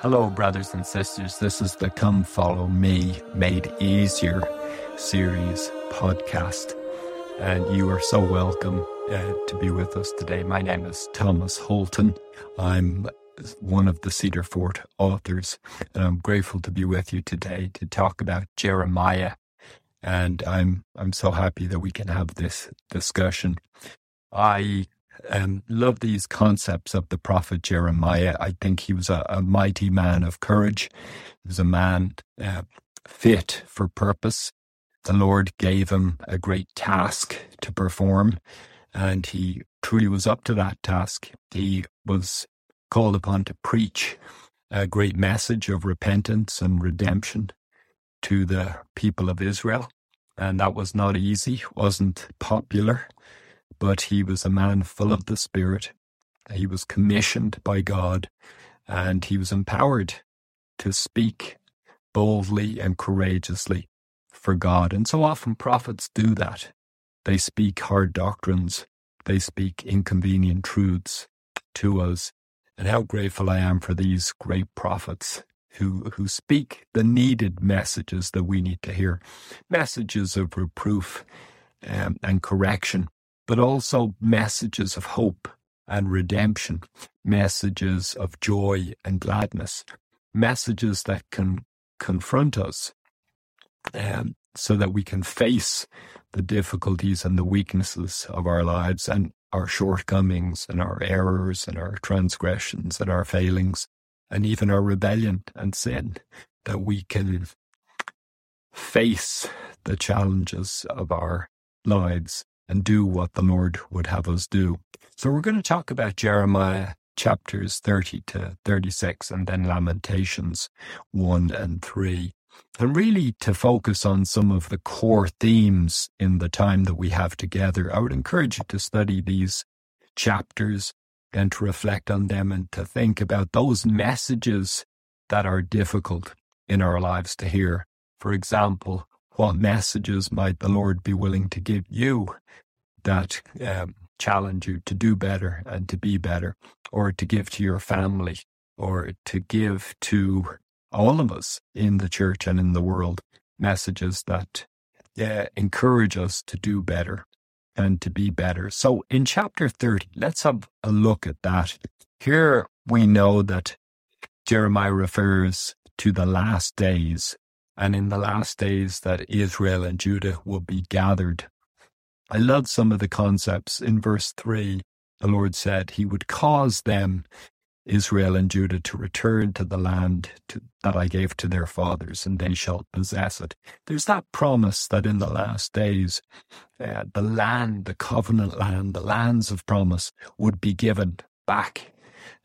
Hello, brothers and sisters. This is the Come Follow Me Made Easier series podcast. And you are so welcome uh, to be with us today. My name is Thomas Holton. I'm one of the Cedar Fort authors, and I'm grateful to be with you today to talk about Jeremiah. And I'm I'm so happy that we can have this discussion. I um, love these concepts of the prophet Jeremiah. I think he was a, a mighty man of courage. He was a man uh, fit for purpose. The Lord gave him a great task to perform, and he truly was up to that task. He was called upon to preach a great message of repentance and redemption to the people of Israel. And that was not easy, wasn't popular but he was a man full of the Spirit. He was commissioned by God and he was empowered to speak boldly and courageously for God. And so often prophets do that. They speak hard doctrines, they speak inconvenient truths to us. And how grateful I am for these great prophets who, who speak the needed messages that we need to hear messages of reproof um, and correction but also messages of hope and redemption, messages of joy and gladness, messages that can confront us um, so that we can face the difficulties and the weaknesses of our lives and our shortcomings and our errors and our transgressions and our failings and even our rebellion and sin, that we can face the challenges of our lives and do what the Lord would have us do. So we're going to talk about Jeremiah chapters 30 to 36 and then Lamentations 1 and 3. And really to focus on some of the core themes in the time that we have together. I would encourage you to study these chapters and to reflect on them and to think about those messages that are difficult in our lives to hear. For example, what messages might the Lord be willing to give you that um, challenge you to do better and to be better, or to give to your family, or to give to all of us in the church and in the world messages that uh, encourage us to do better and to be better. So in chapter 30, let's have a look at that. Here we know that Jeremiah refers to the last days and in the last days that Israel and Judah will be gathered. I love some of the concepts. In verse 3, the Lord said he would cause them, Israel and Judah, to return to the land to, that I gave to their fathers, and they shall possess it. There's that promise that in the last days, uh, the land, the covenant land, the lands of promise would be given back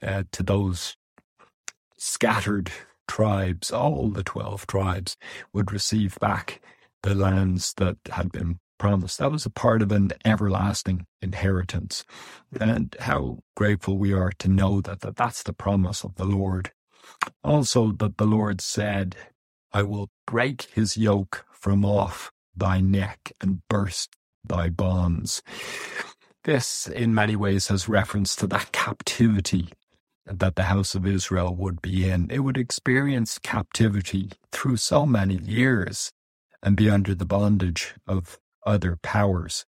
uh, to those scattered tribes, all the 12 tribes would receive back the lands that had been promised. That was a part of an everlasting inheritance. And how grateful we are to know that, that that's the promise of the Lord. Also, that the Lord said, I will break his yoke from off thy neck and burst thy bonds. This, in many ways, has reference to that captivity that the house of Israel would be in. It would experience captivity through so many years and be under the bondage of other powers.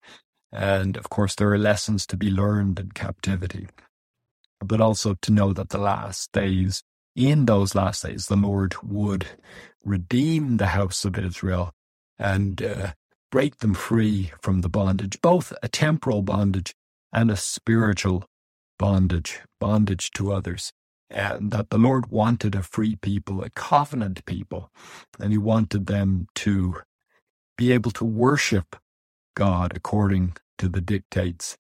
And of course, there are lessons to be learned in captivity, but also to know that the last days, in those last days, the Lord would redeem the house of Israel and uh, break them free from the bondage, both a temporal bondage and a spiritual bondage, bondage to others. And that the Lord wanted a free people, a covenant people, and He wanted them to be able to worship God according to the dictates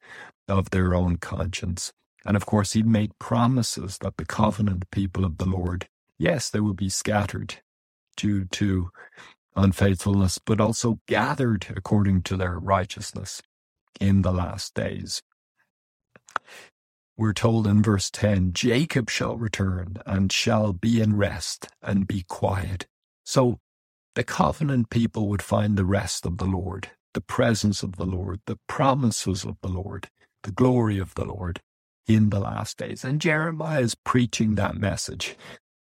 of their own conscience. And of course, He made promises that the covenant people of the Lord, yes, they will be scattered due to unfaithfulness, but also gathered according to their righteousness in the last days. We're told in verse 10 Jacob shall return and shall be in rest and be quiet. So the covenant people would find the rest of the Lord, the presence of the Lord, the promises of the Lord, the glory of the Lord in the last days. And Jeremiah is preaching that message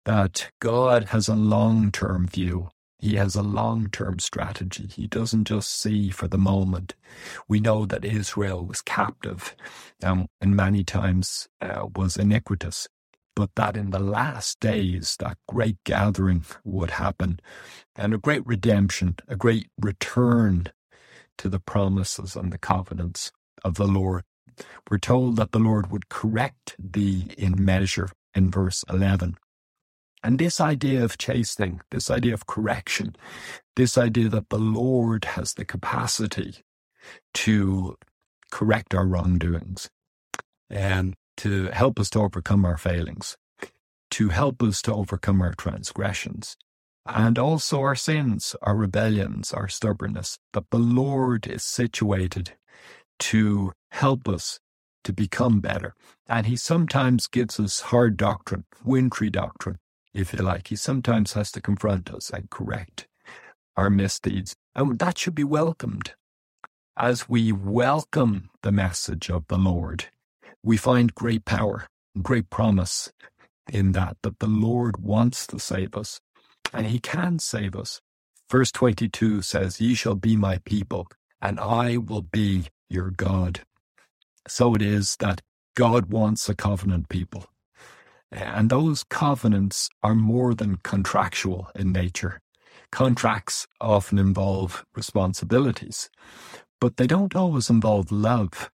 that God has a long term view. He has a long term strategy. He doesn't just see for the moment. We know that Israel was captive um, and many times uh, was iniquitous, but that in the last days, that great gathering would happen and a great redemption, a great return to the promises and the covenants of the Lord. We're told that the Lord would correct thee in measure in verse 11. And this idea of chastening, this idea of correction, this idea that the Lord has the capacity to correct our wrongdoings and to help us to overcome our failings, to help us to overcome our transgressions, and also our sins, our rebellions, our stubbornness, that the Lord is situated to help us to become better. And He sometimes gives us hard doctrine, wintry doctrine, if you like. He sometimes has to confront us and correct our misdeeds. And that should be welcomed. As we welcome the message of the Lord, we find great power, great promise in that, that the Lord wants to save us and he can save us. Verse 22 says, Ye shall be my people and I will be your God. So it is that God wants a covenant people. And those covenants are more than contractual in nature. Contracts often involve responsibilities, but they don't always involve love.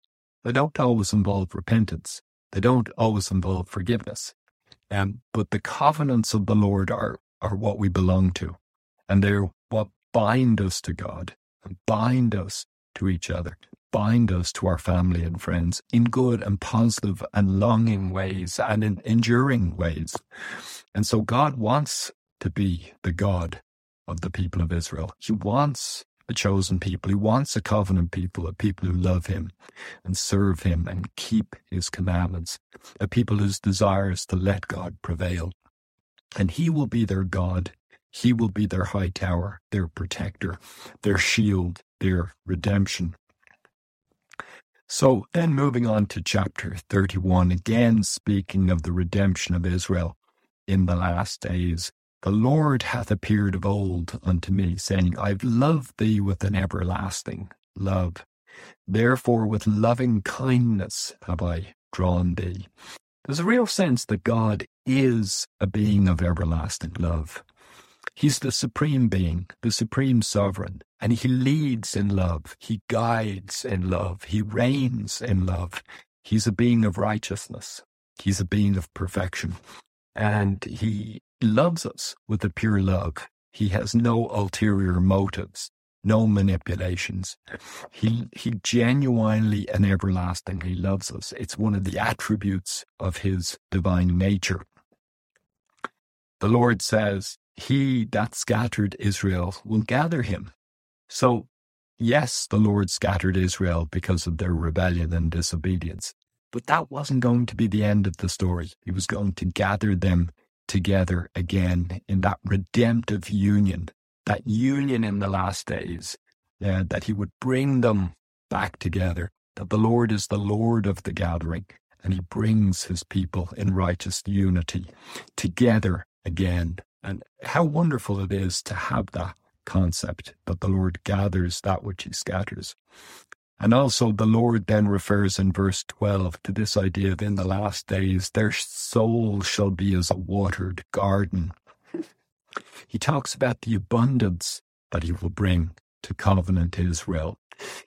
They don't always involve repentance. They don't always involve forgiveness. Um, but the covenants of the Lord are, are what we belong to, and they're what bind us to God and bind us to each other bind us to our family and friends in good and positive and longing ways and in enduring ways. And so God wants to be the God of the people of Israel. He wants a chosen people. He wants a covenant people, a people who love him and serve him and keep his commandments, a people whose desire is to let God prevail. And he will be their God. He will be their high tower, their protector, their shield, their redemption. So then moving on to chapter 31, again speaking of the redemption of Israel in the last days. The Lord hath appeared of old unto me, saying, I've loved thee with an everlasting love. Therefore with loving kindness have I drawn thee. There's a real sense that God is a being of everlasting love. He's the supreme being, the supreme sovereign, and he leads in love. He guides in love. He reigns in love. He's a being of righteousness. He's a being of perfection. And he loves us with a pure love. He has no ulterior motives, no manipulations. He, he genuinely and everlastingly loves us. It's one of the attributes of his divine nature. The Lord says, he that scattered Israel will gather him. So, yes, the Lord scattered Israel because of their rebellion and disobedience, but that wasn't going to be the end of the story. He was going to gather them together again in that redemptive union, that union in the last days, uh, that he would bring them back together, that the Lord is the Lord of the gathering, and he brings his people in righteous unity together again and how wonderful it is to have that concept that the Lord gathers that which he scatters. And also, the Lord then refers in verse 12 to this idea of in the last days, their soul shall be as a watered garden. He talks about the abundance that he will bring to covenant Israel.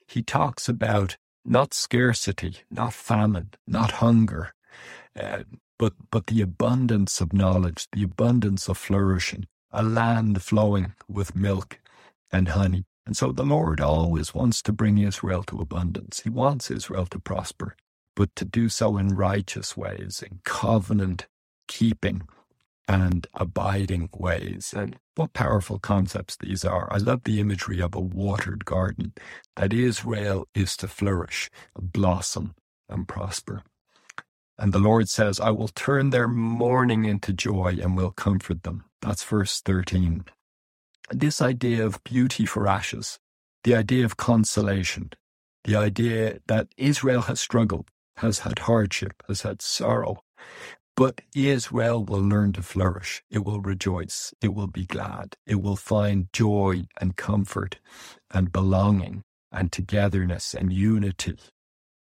He talks about not scarcity, not famine, not hunger, uh, but, but the abundance of knowledge, the abundance of flourishing, a land flowing with milk and honey. And so the Lord always wants to bring Israel to abundance. He wants Israel to prosper, but to do so in righteous ways, in covenant keeping and abiding ways. And what powerful concepts these are. I love the imagery of a watered garden, that Israel is to flourish, blossom, and prosper. And the Lord says, I will turn their mourning into joy and will comfort them. That's verse 13. This idea of beauty for ashes, the idea of consolation, the idea that Israel has struggled, has had hardship, has had sorrow, But Israel will learn to flourish. It will rejoice. It will be glad. It will find joy and comfort and belonging and togetherness and unity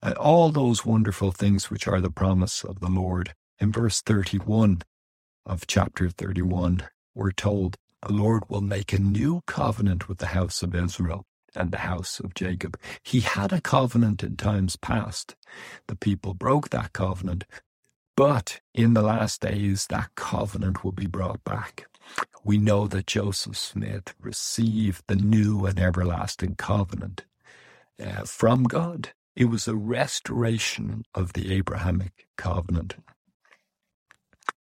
and all those wonderful things which are the promise of the Lord. In verse 31 of chapter 31, we're told the Lord will make a new covenant with the house of Israel and the house of Jacob. He had a covenant in times past. The people broke that covenant, but in the last days, that covenant will be brought back. We know that Joseph Smith received the new and everlasting covenant uh, from God. It was a restoration of the Abrahamic covenant.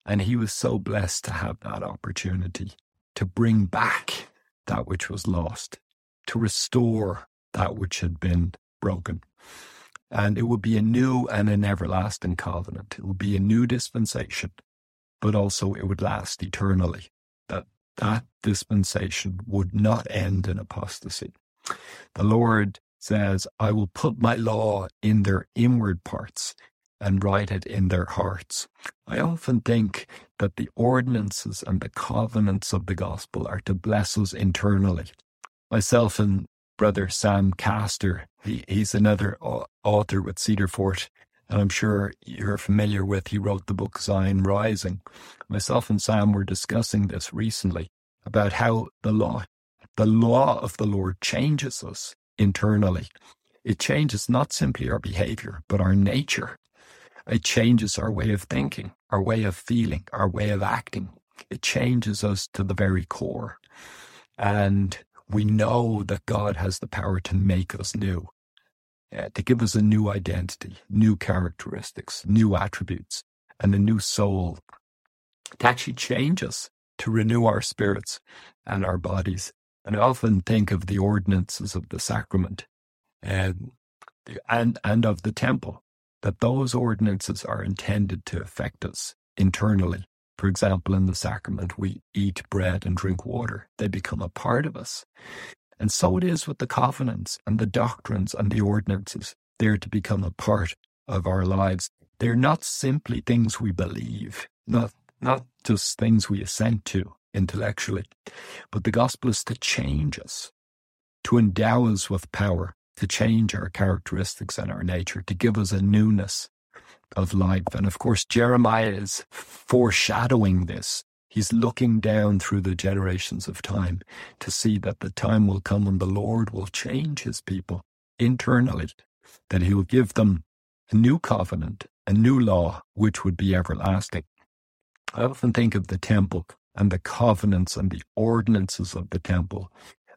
And he was so blessed to have that opportunity to bring back that which was lost, to restore that which had been broken. And it would be a new and an everlasting covenant. It would be a new dispensation, but also it would last eternally. That that dispensation would not end in apostasy. The Lord says, I will put my law in their inward parts and write it in their hearts. I often think that the ordinances and the covenants of the gospel are to bless us internally. Myself and brother Sam Castor, he, he's another author with Cedar Fort, and I'm sure you're familiar with. He wrote the book Zion Rising. Myself and Sam were discussing this recently about how the law, the law of the Lord changes us internally. It changes not simply our behavior, but our nature. It changes our way of thinking, our way of feeling, our way of acting. It changes us to the very core. And we know that God has the power to make us new, uh, to give us a new identity, new characteristics, new attributes, and a new soul, to actually change us, to renew our spirits and our bodies and often think of the ordinances of the sacrament and, and, and of the temple, that those ordinances are intended to affect us internally. For example, in the sacrament, we eat bread and drink water. They become a part of us. And so it is with the covenants and the doctrines and the ordinances. They're to become a part of our lives. They're not simply things we believe, not, not just things we assent to, intellectually. But the gospel is to change us, to endow us with power, to change our characteristics and our nature, to give us a newness of life. And of course, Jeremiah is foreshadowing this. He's looking down through the generations of time to see that the time will come when the Lord will change his people internally, that he will give them a new covenant, a new law, which would be everlasting. I often think of the temple and the covenants and the ordinances of the temple,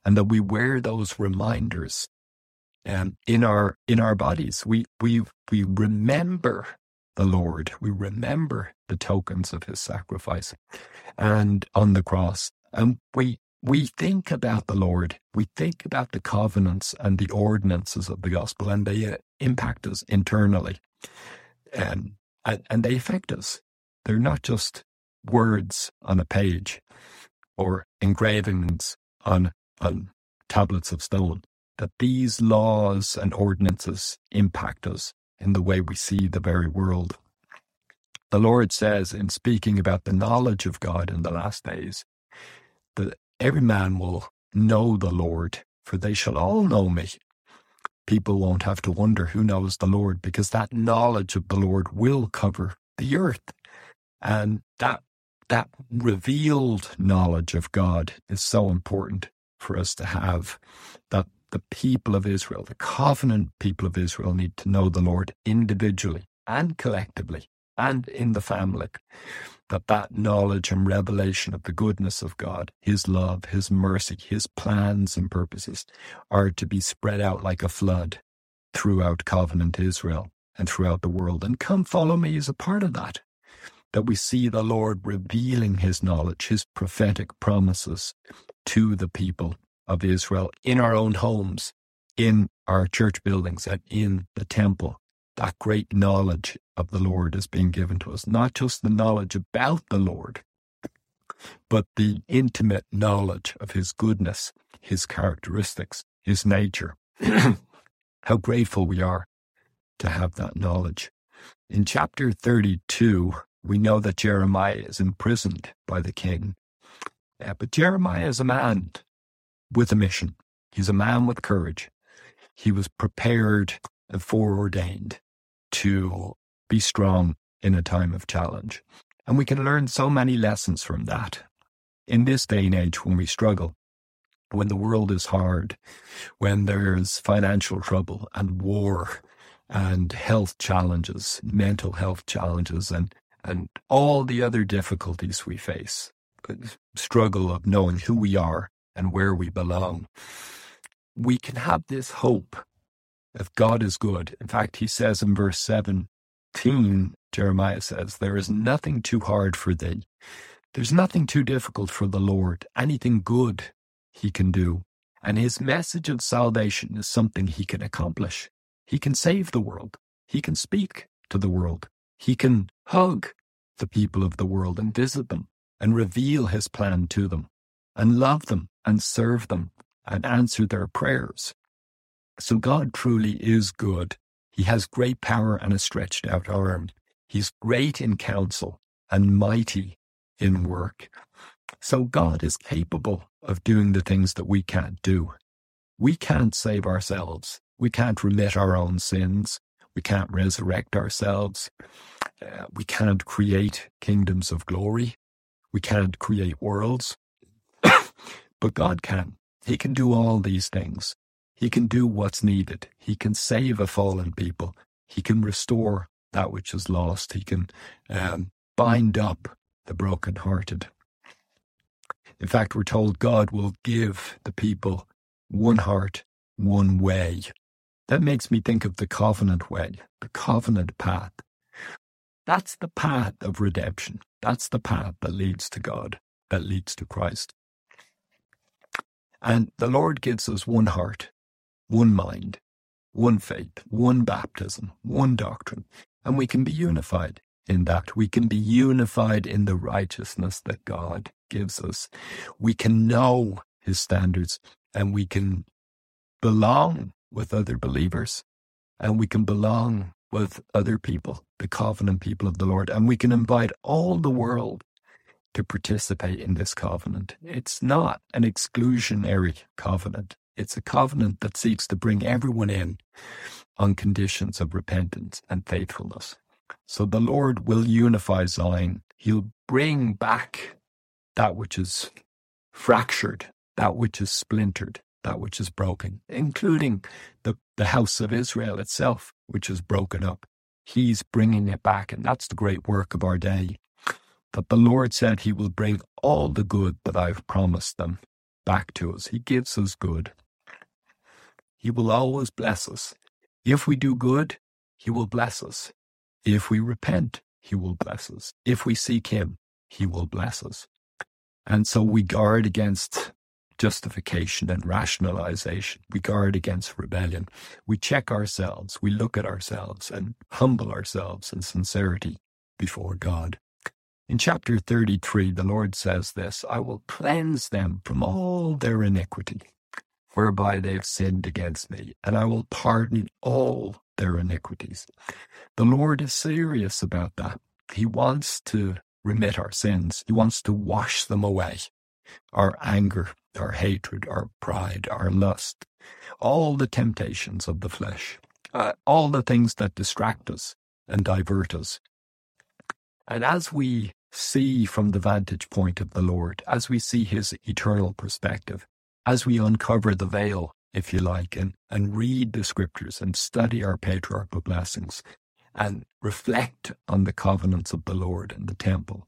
and that we wear those reminders um, in our in our bodies. We we we remember the Lord. We remember the tokens of His sacrifice, and on the cross, and we we think about the Lord. We think about the covenants and the ordinances of the gospel, and they uh, impact us internally, and, and and they affect us. They're not just words on a page or engravings on, on tablets of stone, that these laws and ordinances impact us in the way we see the very world. The Lord says in speaking about the knowledge of God in the last days, that every man will know the Lord, for they shall all know me. People won't have to wonder who knows the Lord because that knowledge of the Lord will cover the earth. And that that revealed knowledge of God is so important for us to have that the people of Israel, the covenant people of Israel, need to know the Lord individually and collectively and in the family. That that knowledge and revelation of the goodness of God, His love, His mercy, His plans and purposes are to be spread out like a flood throughout covenant Israel and throughout the world. And come follow me is a part of that that we see the Lord revealing his knowledge, his prophetic promises to the people of Israel in our own homes, in our church buildings, and in the temple. That great knowledge of the Lord is being given to us, not just the knowledge about the Lord, but the intimate knowledge of his goodness, his characteristics, his nature. How grateful we are to have that knowledge. In chapter 32, We know that Jeremiah is imprisoned by the king. But Jeremiah is a man with a mission. He's a man with courage. He was prepared and foreordained to be strong in a time of challenge. And we can learn so many lessons from that. In this day and age, when we struggle, when the world is hard, when there's financial trouble and war and health challenges, mental health challenges, and, and all the other difficulties we face, the struggle of knowing who we are and where we belong, we can have this hope if God is good. In fact, he says in verse 17, Jeremiah says, There is nothing too hard for thee. There's nothing too difficult for the Lord. Anything good he can do. And his message of salvation is something he can accomplish. He can save the world. He can speak to the world. He can hug the people of the world and visit them and reveal his plan to them and love them and serve them and answer their prayers. So God truly is good. He has great power and a stretched out arm. He's great in counsel and mighty in work. So God is capable of doing the things that we can't do. We can't save ourselves. We can't remit our own sins. We can't resurrect ourselves. Uh, we can't create kingdoms of glory. We can't create worlds. but God can. He can do all these things. He can do what's needed. He can save a fallen people. He can restore that which is lost. He can um, bind up the brokenhearted. In fact, we're told God will give the people one heart, one way. That makes me think of the covenant way, the covenant path. That's the path of redemption. That's the path that leads to God, that leads to Christ. And the Lord gives us one heart, one mind, one faith, one baptism, one doctrine, and we can be unified in that. We can be unified in the righteousness that God gives us. We can know his standards and we can belong with other believers and we can belong with other people, the covenant people of the Lord, and we can invite all the world to participate in this covenant. It's not an exclusionary covenant. It's a covenant that seeks to bring everyone in on conditions of repentance and faithfulness. So the Lord will unify Zion. He'll bring back that which is fractured, that which is splintered, that which is broken, including the, the house of Israel itself, which is broken up. He's bringing it back, and that's the great work of our day. That the Lord said He will bring all the good that I've promised them back to us. He gives us good. He will always bless us. If we do good, He will bless us. If we repent, He will bless us. If we seek Him, He will bless us. And so we guard against justification and rationalization. We guard against rebellion. We check ourselves. We look at ourselves and humble ourselves in sincerity before God. In chapter 33, the Lord says this I will cleanse them from all their iniquity, whereby they have sinned against me, and I will pardon all their iniquities. The Lord is serious about that. He wants to remit our sins. He wants to wash them away. Our anger, our hatred, our pride, our lust, all the temptations of the flesh, uh, all the things that distract us and divert us. And as we see from the vantage point of the Lord, as we see his eternal perspective, as we uncover the veil, if you like, and, and read the scriptures and study our patriarchal blessings, and reflect on the covenants of the Lord in the temple.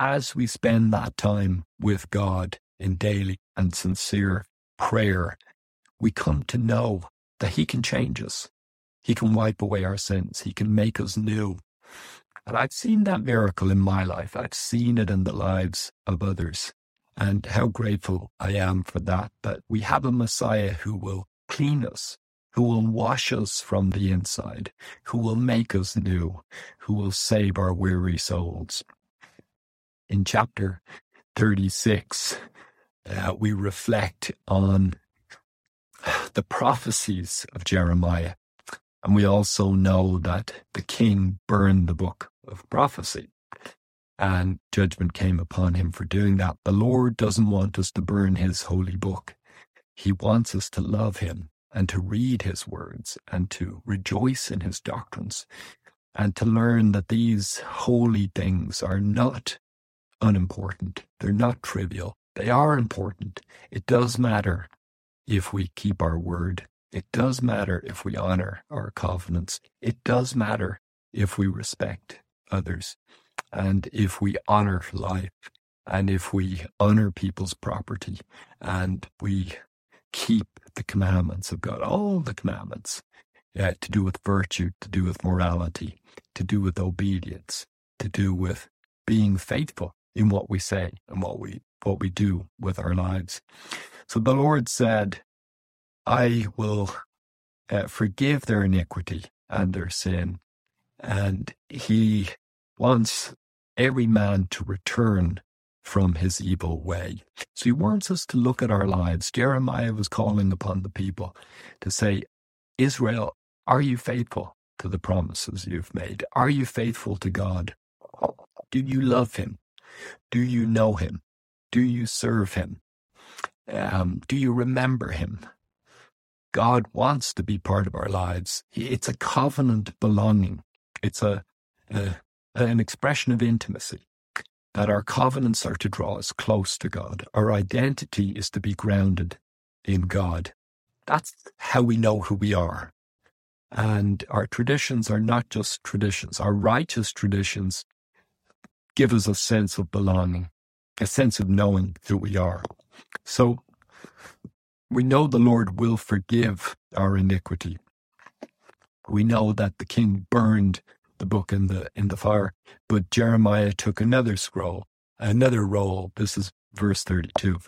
As we spend that time with God in daily and sincere prayer, we come to know that He can change us. He can wipe away our sins. He can make us new. And I've seen that miracle in my life. I've seen it in the lives of others. And how grateful I am for that, that we have a Messiah who will clean us, who will wash us from the inside, who will make us new, who will save our weary souls. In chapter 36, uh, we reflect on the prophecies of Jeremiah. And we also know that the king burned the book of prophecy. And judgment came upon him for doing that. The Lord doesn't want us to burn his holy book. He wants us to love him and to read his words and to rejoice in his doctrines and to learn that these holy things are not unimportant. They're not trivial. They are important. It does matter if we keep our word. It does matter if we honor our covenants. It does matter if we respect others and if we honor life and if we honor people's property and we keep the commandments of God, all the commandments, yeah, to do with virtue, to do with morality, to do with obedience, to do with being faithful in what we say and what we what we do with our lives. So the Lord said, I will uh, forgive their iniquity and their sin. And he wants every man to return from his evil way. So he wants us to look at our lives. Jeremiah was calling upon the people to say, Israel, are you faithful to the promises you've made? Are you faithful to God? Do you love him? Do you know him? Do you serve him? Um, do you remember him? God wants to be part of our lives. It's a covenant belonging. It's a, a an expression of intimacy that our covenants are to draw us close to God. Our identity is to be grounded in God. That's how we know who we are. And our traditions are not just traditions. Our righteous traditions give us a sense of belonging, a sense of knowing who we are. So we know the Lord will forgive our iniquity. We know that the king burned the book in the in the fire, but Jeremiah took another scroll, another roll. This is verse 32.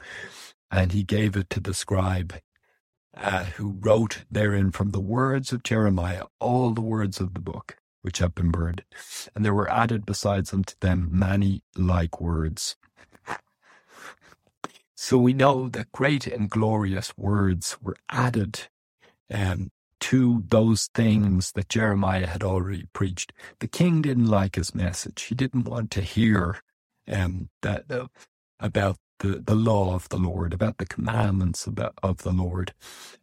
And he gave it to the scribe uh, who wrote therein from the words of Jeremiah all the words of the book which have been burned. And there were added besides unto them many like words. So we know that great and glorious words were added um, to those things that Jeremiah had already preached. The king didn't like his message. He didn't want to hear um, that uh, about the, the law of the Lord, about the commandments the, of the Lord,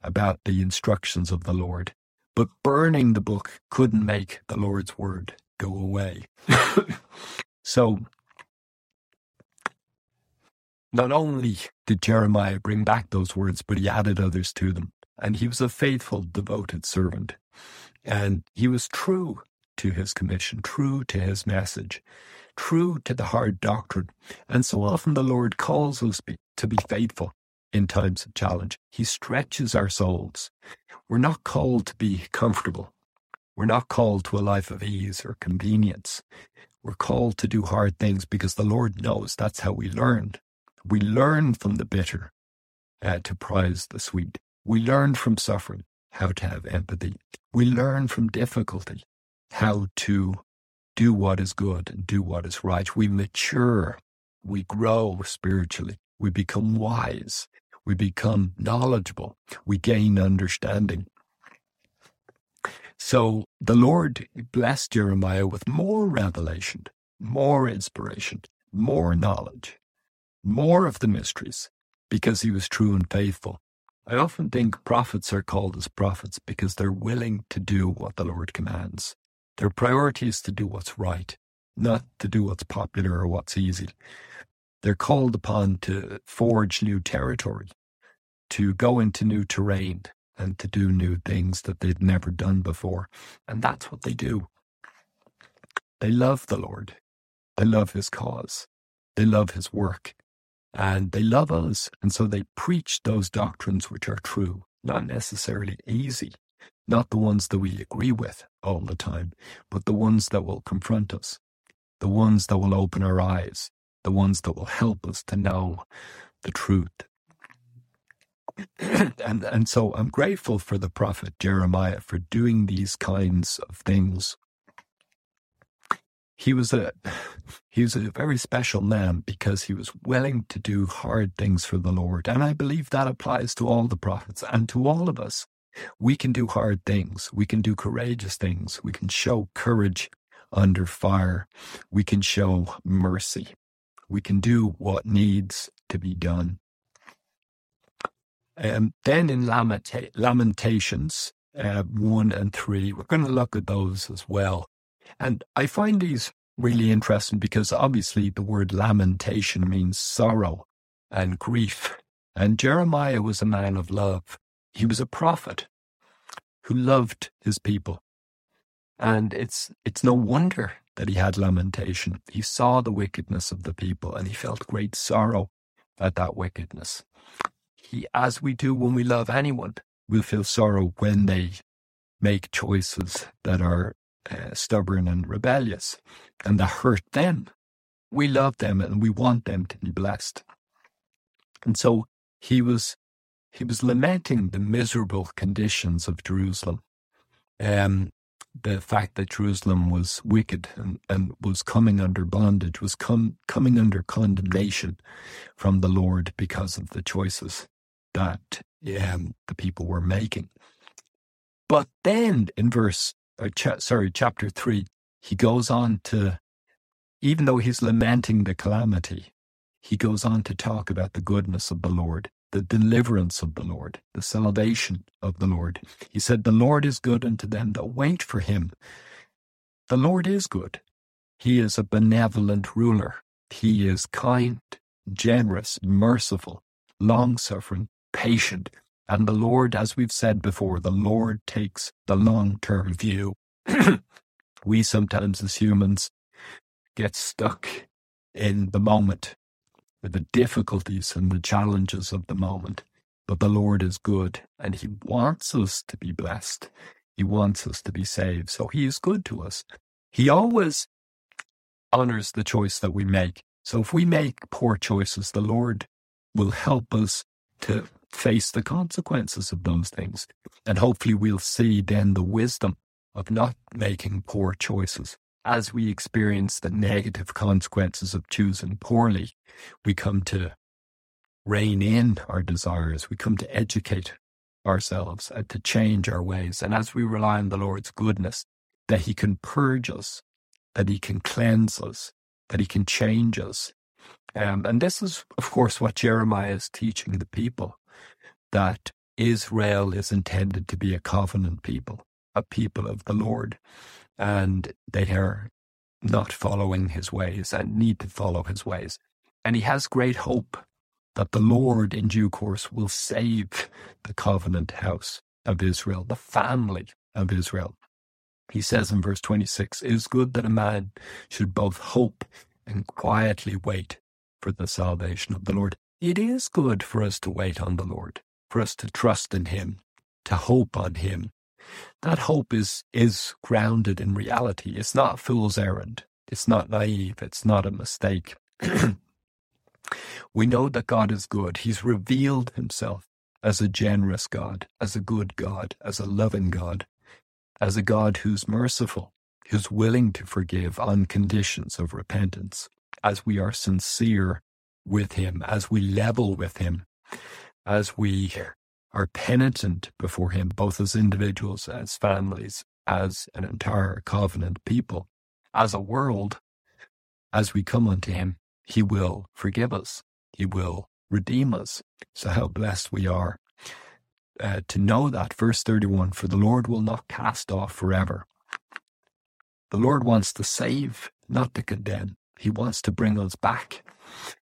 about the instructions of the Lord. But burning the book couldn't make the Lord's word go away. so, not only did Jeremiah bring back those words, but he added others to them. And he was a faithful, devoted servant. And he was true to his commission, true to his message true to the hard doctrine. And so often the Lord calls us be, to be faithful in times of challenge. He stretches our souls. We're not called to be comfortable. We're not called to a life of ease or convenience. We're called to do hard things because the Lord knows that's how we learn. We learn from the bitter uh, to prize the sweet. We learn from suffering how to have empathy. We learn from difficulty how to do what is good and do what is right. We mature, we grow spiritually, we become wise, we become knowledgeable, we gain understanding. So the Lord blessed Jeremiah with more revelation, more inspiration, more knowledge, more of the mysteries, because he was true and faithful. I often think prophets are called as prophets because they're willing to do what the Lord commands. Their priority is to do what's right, not to do what's popular or what's easy. They're called upon to forge new territory, to go into new terrain, and to do new things that they've never done before. And that's what they do. They love the Lord. They love his cause. They love his work. And they love us. And so they preach those doctrines which are true, not necessarily easy, not the ones that we agree with all the time, but the ones that will confront us, the ones that will open our eyes, the ones that will help us to know the truth. and and so I'm grateful for the prophet Jeremiah for doing these kinds of things. He was a he was a very special man because he was willing to do hard things for the Lord. And I believe that applies to all the prophets and to all of us. We can do hard things. We can do courageous things. We can show courage under fire, we can show mercy. We can do what needs to be done. Um, then in Lamenta- Lamentations uh, 1 and 3, we're going to look at those as well. And I find these really interesting because obviously the word lamentation means sorrow and grief. And Jeremiah was a man of love. He was a prophet who loved his people. And it's it's no wonder that he had lamentation. He saw the wickedness of the people and he felt great sorrow at that wickedness. He, as we do when we love anyone, will feel sorrow when they make choices that are uh, stubborn and rebellious and that hurt them. We love them and we want them to be blessed. And so he was he was lamenting the miserable conditions of Jerusalem. Um, the fact that Jerusalem was wicked and, and was coming under bondage, was com- coming under condemnation from the Lord because of the choices that um, the people were making. But then in verse, uh, cha- sorry, chapter 3, he goes on to, even though he's lamenting the calamity, he goes on to talk about the goodness of the Lord, the deliverance of the Lord, the salvation of the Lord. He said, The Lord is good unto them that wait for him. The Lord is good. He is a benevolent ruler. He is kind, generous, merciful, long suffering, patient. And the Lord, as we've said before, the Lord takes the long term view. we sometimes, as humans, get stuck in the moment with the difficulties and the challenges of the moment. But the Lord is good and He wants us to be blessed. He wants us to be saved. So He is good to us. He always honors the choice that we make. So if we make poor choices, the Lord will help us to face the consequences of those things. And hopefully we'll see then the wisdom of not making poor choices. As we experience the negative consequences of choosing poorly, we come to rein in our desires. We come to educate ourselves and to change our ways. And as we rely on the Lord's goodness, that He can purge us, that He can cleanse us, that He can change us. Um, and this is, of course, what Jeremiah is teaching the people that Israel is intended to be a covenant people, a people of the Lord, and they are not following his ways and need to follow his ways. And he has great hope that the Lord in due course will save the covenant house of Israel, the family of Israel. He says in verse 26, It is good that a man should both hope and quietly wait for the salvation of the Lord. It is good for us to wait on the Lord for us to trust in Him, to hope on Him. That hope is, is grounded in reality. It's not fool's errand. It's not naive. It's not a mistake. we know that God is good. He's revealed Himself as a generous God, as a good God, as a loving God, as a God who's merciful, who's willing to forgive on conditions of repentance, as we are sincere with Him, as we level with Him, as we are penitent before Him, both as individuals, as families, as an entire covenant people, as a world, as we come unto Him, He will forgive us. He will redeem us. So, how blessed we are uh, to know that. Verse 31 For the Lord will not cast off forever. The Lord wants to save, not to condemn. He wants to bring us back.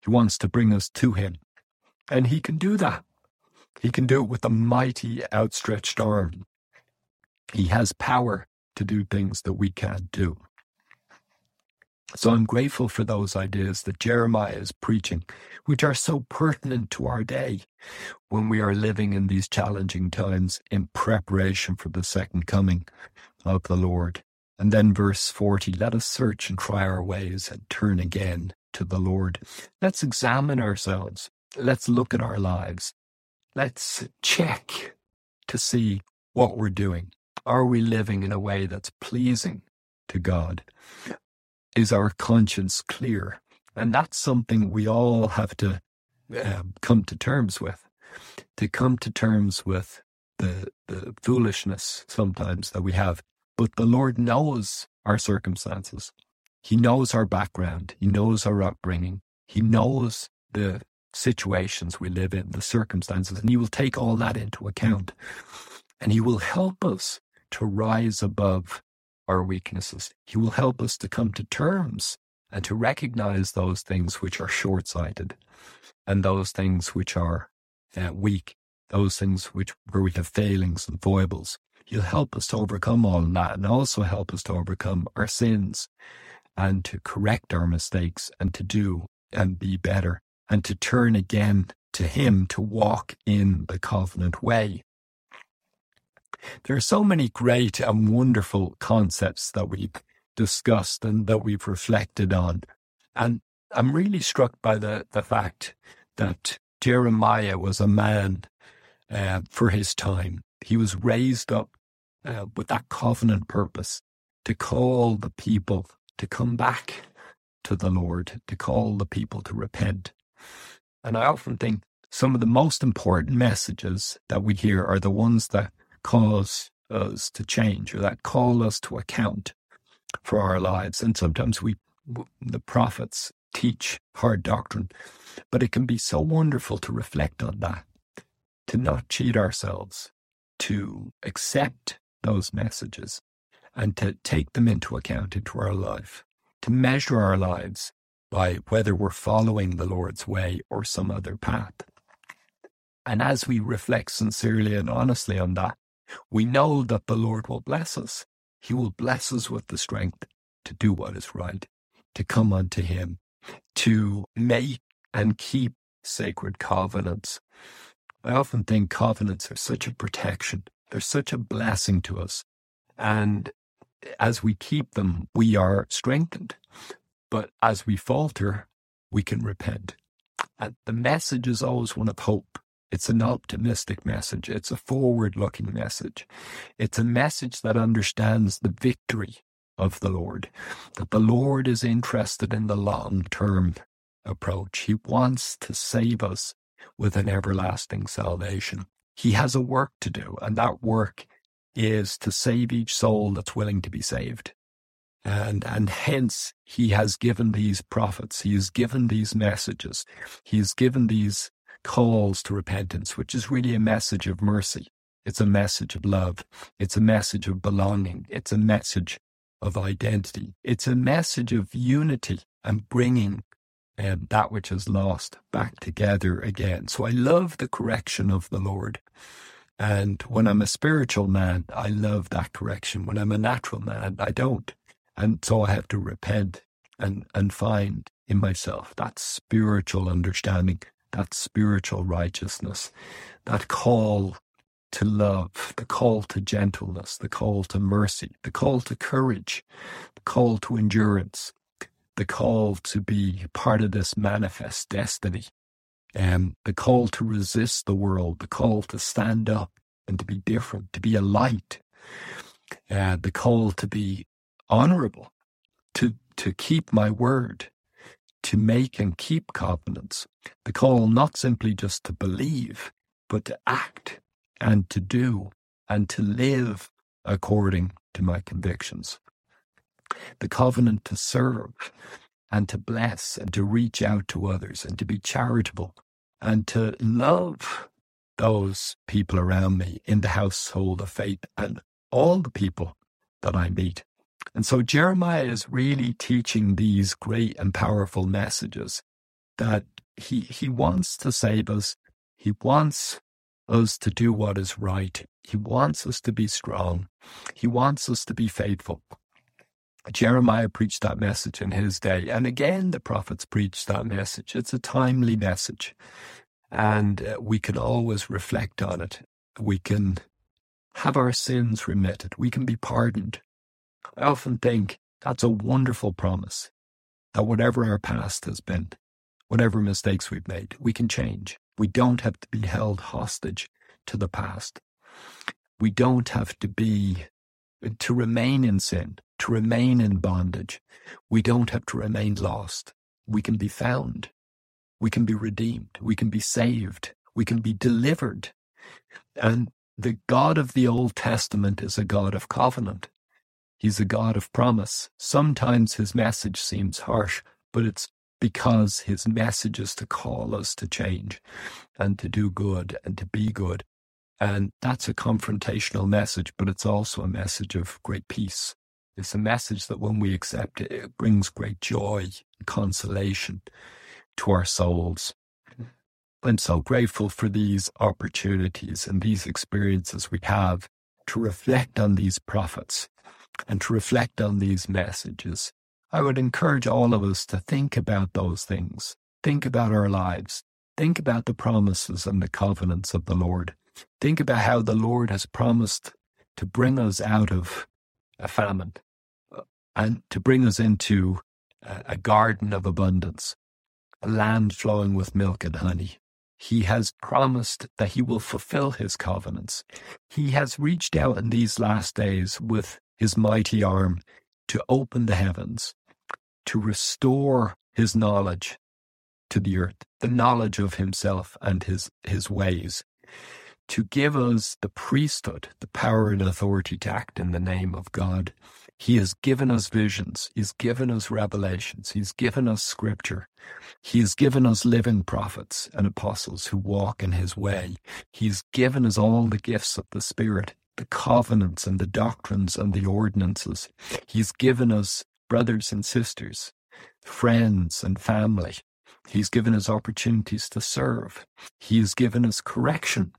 He wants to bring us to Him. And he can do that. He can do it with a mighty outstretched arm. He has power to do things that we can't do. So I'm grateful for those ideas that Jeremiah is preaching, which are so pertinent to our day when we are living in these challenging times in preparation for the second coming of the Lord. And then verse 40, let us search and try our ways and turn again to the Lord. Let's examine ourselves let's look at our lives. Let's check to see what we're doing. Are we living in a way that's pleasing to God? Is our conscience clear? And that's something we all have to um, come to terms with. To come to terms with the, the foolishness sometimes that we have. But the Lord knows our circumstances. He knows our background. He knows our upbringing. He knows the situations we live in, the circumstances, and He will take all that into account. And He will help us to rise above our weaknesses. He will help us to come to terms and to recognize those things which are short sighted and those things which are uh, weak, those things which where we have failings and foibles. He'll help us to overcome all that and also help us to overcome our sins and to correct our mistakes and to do and be better and to turn again to Him to walk in the covenant way. There are so many great and wonderful concepts that we've discussed and that we've reflected on. And I'm really struck by the, the fact that Jeremiah was a man uh, for his time. He was raised up uh, with that covenant purpose to call the people to come back to the Lord, to call the people to repent. And I often think some of the most important messages that we hear are the ones that cause us to change or that call us to account for our lives. And sometimes we, the prophets, teach hard doctrine, but it can be so wonderful to reflect on that, to not cheat ourselves, to accept those messages and to take them into account into our life, to measure our lives by whether we're following the Lord's way or some other path. And as we reflect sincerely and honestly on that, we know that the Lord will bless us. He will bless us with the strength to do what is right, to come unto Him, to make and keep sacred covenants. I often think covenants are such a protection. They're such a blessing to us. And as we keep them, we are strengthened. But as we falter, we can repent. And the message is always one of hope. It's an optimistic message. It's a forward looking message. It's a message that understands the victory of the Lord, that the Lord is interested in the long term approach. He wants to save us with an everlasting salvation. He has a work to do, and that work is to save each soul that's willing to be saved. And, and hence he has given these prophets, he has given these messages, he has given these calls to repentance, which is really a message of mercy. It's a message of love. It's a message of belonging. It's a message of identity. It's a message of unity and bringing um, that which is lost back together again. So I love the correction of the Lord. And when I'm a spiritual man, I love that correction. When I'm a natural man, I don't. And so I have to repent and, and find in myself that spiritual understanding, that spiritual righteousness, that call to love, the call to gentleness, the call to mercy, the call to courage, the call to endurance, the call to be part of this manifest destiny um, the call to resist the world, the call to stand up and to be different, to be a light, uh, the call to be honorable, to, to keep my word, to make and keep covenants, the call not simply just to believe, but to act and to do and to live according to my convictions. The covenant to serve and to bless and to reach out to others and to be charitable and to love those people around me in the household of faith and all the people that I meet. And so Jeremiah is really teaching these great and powerful messages that he, he wants to save us. He wants us to do what is right. He wants us to be strong. He wants us to be faithful. Jeremiah preached that message in his day. And again, the prophets preached that message. It's a timely message. And uh, we can always reflect on it. We can have our sins remitted. We can be pardoned. I often think that's a wonderful promise that whatever our past has been, whatever mistakes we've made, we can change. We don't have to be held hostage to the past. We don't have to be, to remain in sin to remain in bondage. We don't have to remain lost. We can be found. We can be redeemed. We can be saved. We can be delivered. And the God of the Old Testament is a God of covenant. He's a God of promise. Sometimes his message seems harsh, but it's because his message is to call us to change and to do good and to be good. And that's a confrontational message, but it's also a message of great peace. It's a message that when we accept it, it brings great joy and consolation to our souls. I'm so grateful for these opportunities and these experiences we have to reflect on these prophets and to reflect on these messages. I would encourage all of us to think about those things. Think about our lives. Think about the promises and the covenants of the Lord. Think about how the Lord has promised to bring us out of a famine and to bring us into a garden of abundance, a land flowing with milk and honey. He has promised that he will fulfill his covenants. He has reached out in these last days with his mighty arm to open the heavens, to restore his knowledge to the earth, the knowledge of himself and his, his ways, to give us the priesthood, the power and authority to act in the name of God. He has given us visions. He's given us revelations. He's given us scripture. He has given us living prophets and apostles who walk in his way. He's given us all the gifts of the Spirit, the covenants and the doctrines and the ordinances. He's given us brothers and sisters, friends and family. He's given us opportunities to serve. He has given us correction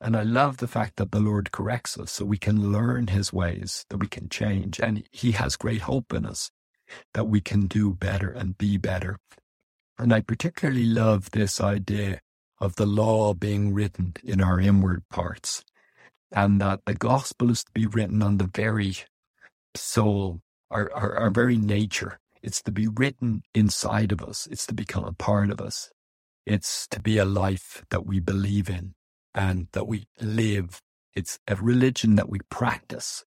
and I love the fact that the Lord corrects us so we can learn his ways, that we can change. And he has great hope in us that we can do better and be better. And I particularly love this idea of the law being written in our inward parts and that the gospel is to be written on the very soul, our, our, our very nature. It's to be written inside of us. It's to become a part of us. It's to be a life that we believe in and that we live. It's a religion that we practice.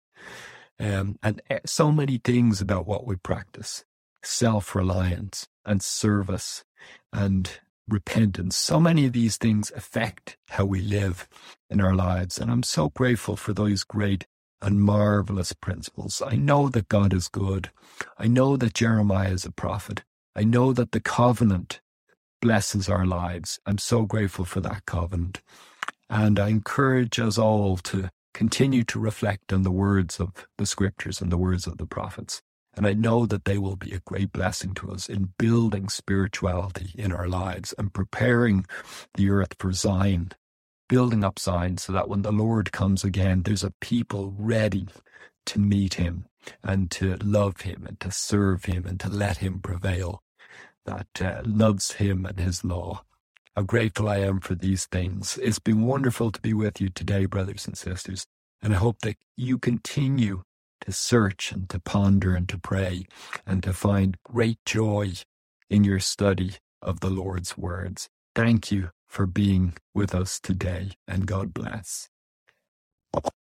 Um, and eh, so many things about what we practice self reliance and service and repentance. So many of these things affect how we live in our lives. And I'm so grateful for those great and marvelous principles. I know that God is good. I know that Jeremiah is a prophet. I know that the covenant blesses our lives. I'm so grateful for that covenant. And I encourage us all to continue to reflect on the words of the scriptures and the words of the prophets. And I know that they will be a great blessing to us in building spirituality in our lives and preparing the earth for Zion, building up Zion so that when the Lord comes again, there's a people ready to meet him and to love him and to serve him and to let him prevail, that uh, loves him and his law how grateful I am for these things. It's been wonderful to be with you today, brothers and sisters. And I hope that you continue to search and to ponder and to pray and to find great joy in your study of the Lord's words. Thank you for being with us today and God bless.